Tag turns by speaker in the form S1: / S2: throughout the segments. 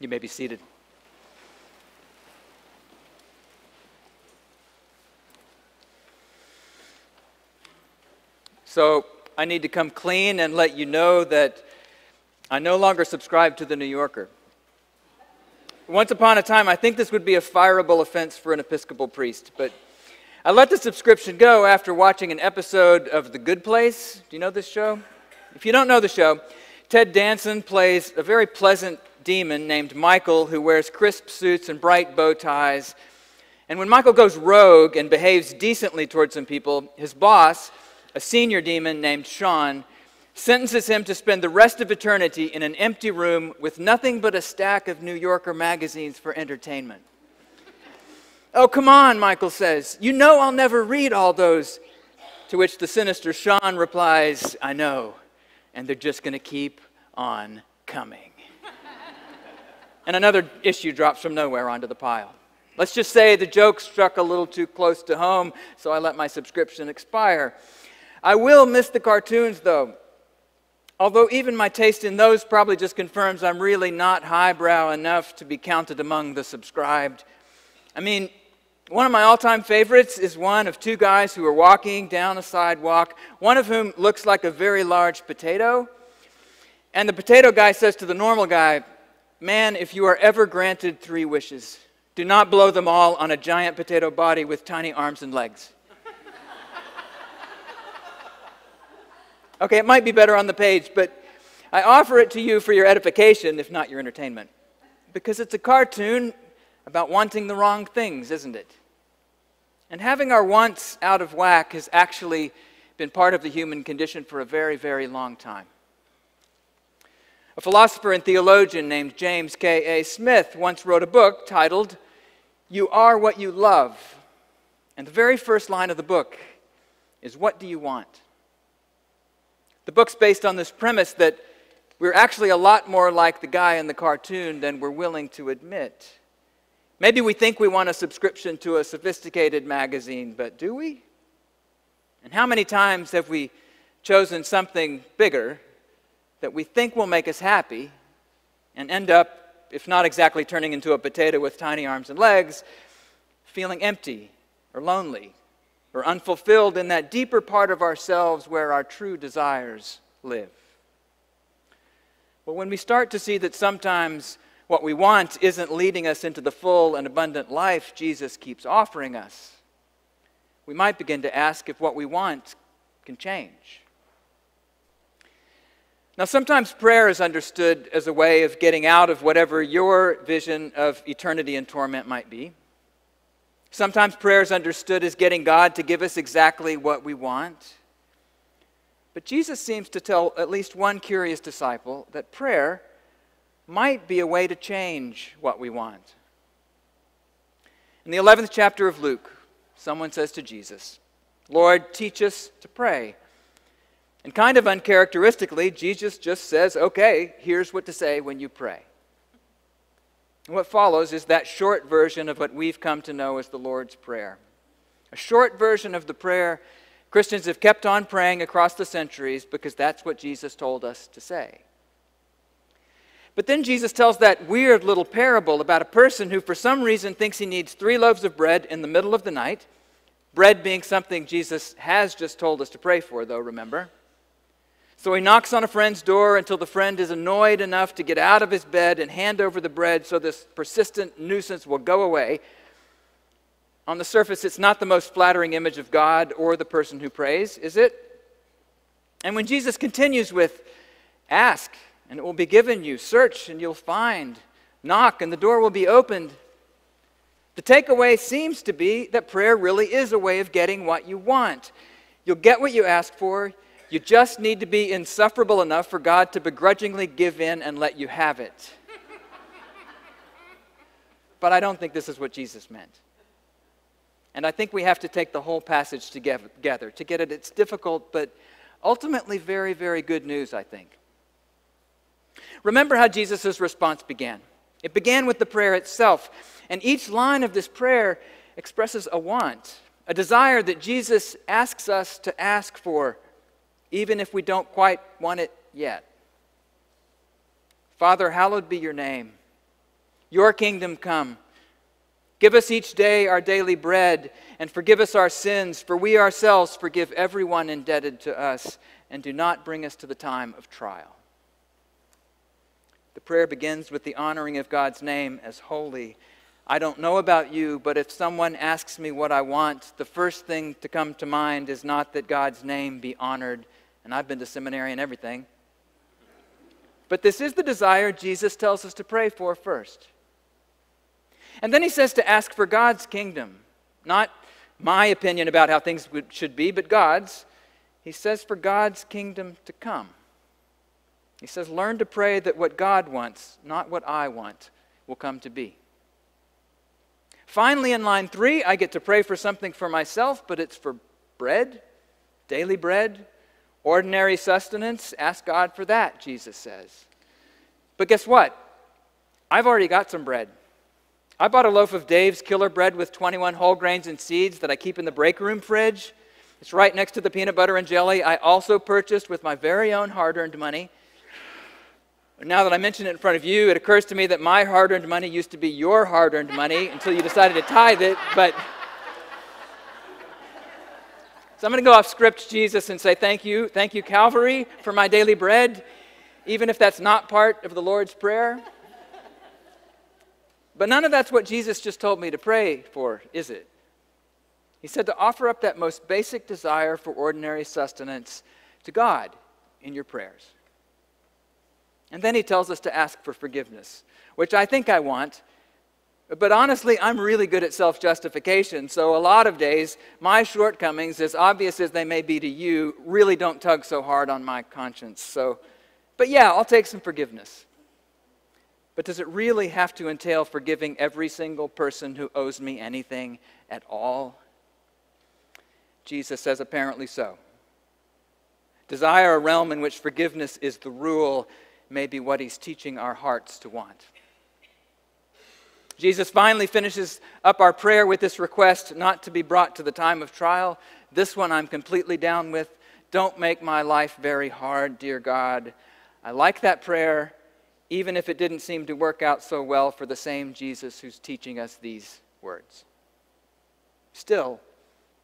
S1: You may be seated. So, I need to come clean and let you know that I no longer subscribe to the New Yorker. Once upon a time, I think this would be a fireable offense for an Episcopal priest, but I let the subscription go after watching an episode of The Good Place. Do you know this show? If you don't know the show, Ted Danson plays a very pleasant demon named Michael who wears crisp suits and bright bow ties. And when Michael goes rogue and behaves decently towards some people, his boss, a senior demon named Shawn, sentences him to spend the rest of eternity in an empty room with nothing but a stack of New Yorker magazines for entertainment. oh, come on, Michael says. You know I'll never read all those. To which the sinister Shawn replies, I know, and they're just going to keep on coming. And another issue drops from nowhere onto the pile. Let's just say the joke struck a little too close to home, so I let my subscription expire. I will miss the cartoons, though. Although even my taste in those probably just confirms I'm really not highbrow enough to be counted among the subscribed. I mean, one of my all time favorites is one of two guys who are walking down a sidewalk, one of whom looks like a very large potato. And the potato guy says to the normal guy, Man, if you are ever granted three wishes, do not blow them all on a giant potato body with tiny arms and legs. Okay, it might be better on the page, but I offer it to you for your edification, if not your entertainment. Because it's a cartoon about wanting the wrong things, isn't it? And having our wants out of whack has actually been part of the human condition for a very, very long time. A philosopher and theologian named James K.A. Smith once wrote a book titled, You Are What You Love. And the very first line of the book is, What do you want? The book's based on this premise that we're actually a lot more like the guy in the cartoon than we're willing to admit. Maybe we think we want a subscription to a sophisticated magazine, but do we? And how many times have we chosen something bigger that we think will make us happy and end up, if not exactly turning into a potato with tiny arms and legs, feeling empty or lonely or unfulfilled in that deeper part of ourselves where our true desires live. But when we start to see that sometimes what we want isn't leading us into the full and abundant life Jesus keeps offering us, we might begin to ask if what we want can change. Now, sometimes prayer is understood as a way of getting out of whatever your vision of eternity and torment might be. Sometimes prayer is understood as getting God to give us exactly what we want. But Jesus seems to tell at least one curious disciple that prayer might be a way to change what we want. In the 11th chapter of Luke, someone says to Jesus, Lord, teach us to pray. And kind of uncharacteristically, Jesus just says, okay, here's what to say when you pray. And what follows is that short version of what we've come to know as the Lord's Prayer. A short version of the prayer Christians have kept on praying across the centuries because that's what Jesus told us to say. But then Jesus tells that weird little parable about a person who, for some reason, thinks he needs three loaves of bread in the middle of the night. Bread being something Jesus has just told us to pray for, though, remember? So he knocks on a friend's door until the friend is annoyed enough to get out of his bed and hand over the bread so this persistent nuisance will go away. On the surface, it's not the most flattering image of God or the person who prays, is it? And when Jesus continues with, Ask, and it will be given you, search, and you'll find, knock, and the door will be opened. The takeaway seems to be that prayer really is a way of getting what you want. You'll get what you ask for, you just need to be insufferable enough for God to begrudgingly give in and let you have it. but I don't think this is what Jesus meant. And I think we have to take the whole passage together to get it. It's difficult, but ultimately very, very good news, I think. Remember how Jesus' response began. It began with the prayer itself. And each line of this prayer expresses a want, a desire that Jesus asks us to ask for even if we don't quite want it yet. Father, hallowed be your name. Your kingdom come. Give us each day our daily bread, and forgive us our sins, for we ourselves forgive everyone indebted to us, and do not bring us to the time of trial. The prayer begins with the honoring of God's name as holy. I don't know about you, but if someone asks me what I want, the first thing to come to mind is not that God's name be honored, and I've been to seminary and everything. But this is the desire Jesus tells us to pray for first. And then he says to ask for God's kingdom, not my opinion about how things should be, but God's. He says for God's kingdom to come. He says, learn to pray that what God wants, not what I want, will come to be. Finally, in line three, I get to pray for something for myself, but it's for bread, daily bread, ordinary sustenance. Ask God for that, Jesus says. But guess what? I've already got some bread. I bought a loaf of Dave's killer bread with 21 whole grains and seeds that I keep in the break room fridge. It's right next to the peanut butter and jelly I also purchased with my very own hard earned money. Now that I mention it in front of you, it occurs to me that my hard earned money used to be your hard earned money until you decided to tithe it. But so I'm going to go off script, Jesus, and say thank you, thank you, Calvary, for my daily bread, even if that's not part of the Lord's Prayer. But none of that's what Jesus just told me to pray for, is it? He said to offer up that most basic desire for ordinary sustenance to God in your prayers. And then he tells us to ask for forgiveness, which I think I want. But honestly, I'm really good at self justification. So a lot of days, my shortcomings, as obvious as they may be to you, really don't tug so hard on my conscience. So, but yeah, I'll take some forgiveness. But does it really have to entail forgiving every single person who owes me anything at all? Jesus says apparently so. Desire a realm in which forgiveness is the rule may be what he's teaching our hearts to want. Jesus finally finishes up our prayer with this request not to be brought to the time of trial. This one I'm completely down with. Don't make my life very hard, dear God. I like that prayer even if it didn't seem to work out so well for the same Jesus who's teaching us these words. Still,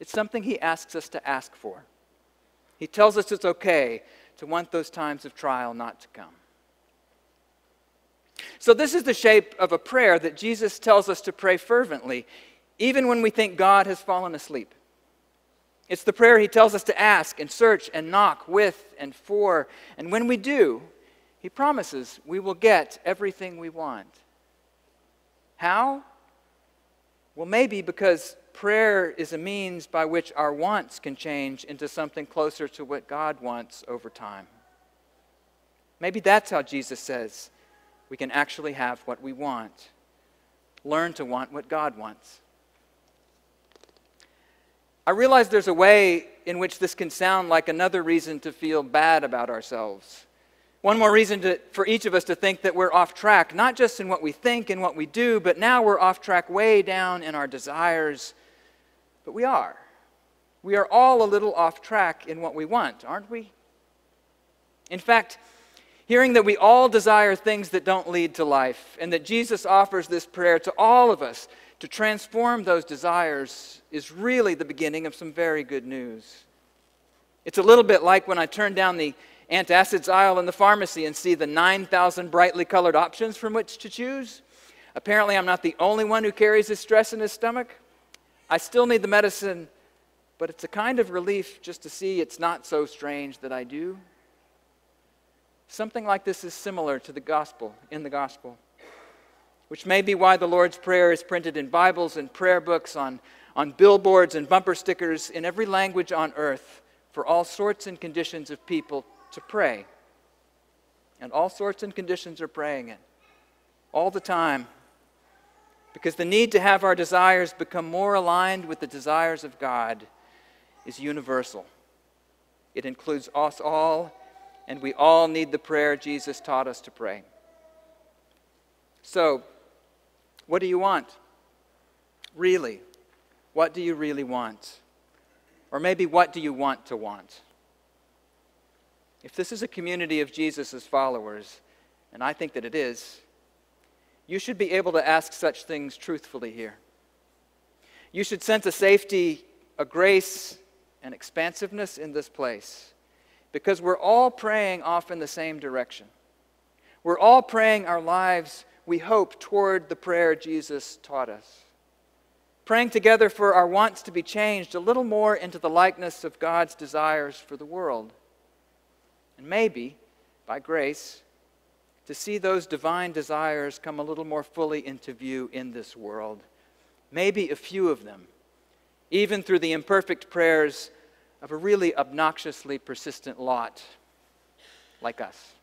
S1: it's something he asks us to ask for. He tells us it's okay to want those times of trial not to come. So, this is the shape of a prayer that Jesus tells us to pray fervently, even when we think God has fallen asleep. It's the prayer he tells us to ask and search and knock with and for. And when we do, he promises we will get everything we want. How? Well, maybe because prayer is a means by which our wants can change into something closer to what God wants over time. Maybe that's how Jesus says we can actually have what we want. Learn to want what God wants. I realize there's a way in which this can sound like another reason to feel bad about ourselves. One more reason to, for each of us to think that we're off track, not just in what we think and what we do, but now we're off track way down in our desires. But we are. We are all a little off track in what we want, aren't we? In fact, hearing that we all desire things that don't lead to life, and that Jesus offers this prayer to all of us to transform those desires, is really the beginning of some very good news. It's a little bit like when I turn down the antacids aisle in the pharmacy and see the 9,000 brightly colored options from which to choose. Apparently, I'm not the only one who carries this stress in his stomach. I still need the medicine, but it's a kind of relief just to see it's not so strange that I do. Something like this is similar to the gospel, in the gospel, which may be why the Lord's Prayer is printed in Bibles and prayer books, on, on billboards and bumper stickers in every language on earth for all sorts and conditions of people to pray. And all sorts and conditions are praying it. All the time. Because the need to have our desires become more aligned with the desires of God is universal. It includes us all, and we all need the prayer Jesus taught us to pray. So, what do you want? Really? What do you really want? Or maybe what do you want to want? If this is a community of Jesus' followers, and I think that it is, you should be able to ask such things truthfully here. You should sense a safety, a grace, and expansiveness in this place because we're all praying off in the same direction. We're all praying our lives, we hope, toward the prayer Jesus taught us. Praying together for our wants to be changed a little more into the likeness of God's desires for the world. And maybe, by grace, to see those divine desires come a little more fully into view in this world. Maybe a few of them, even through the imperfect prayers of a really obnoxiously persistent lot like us.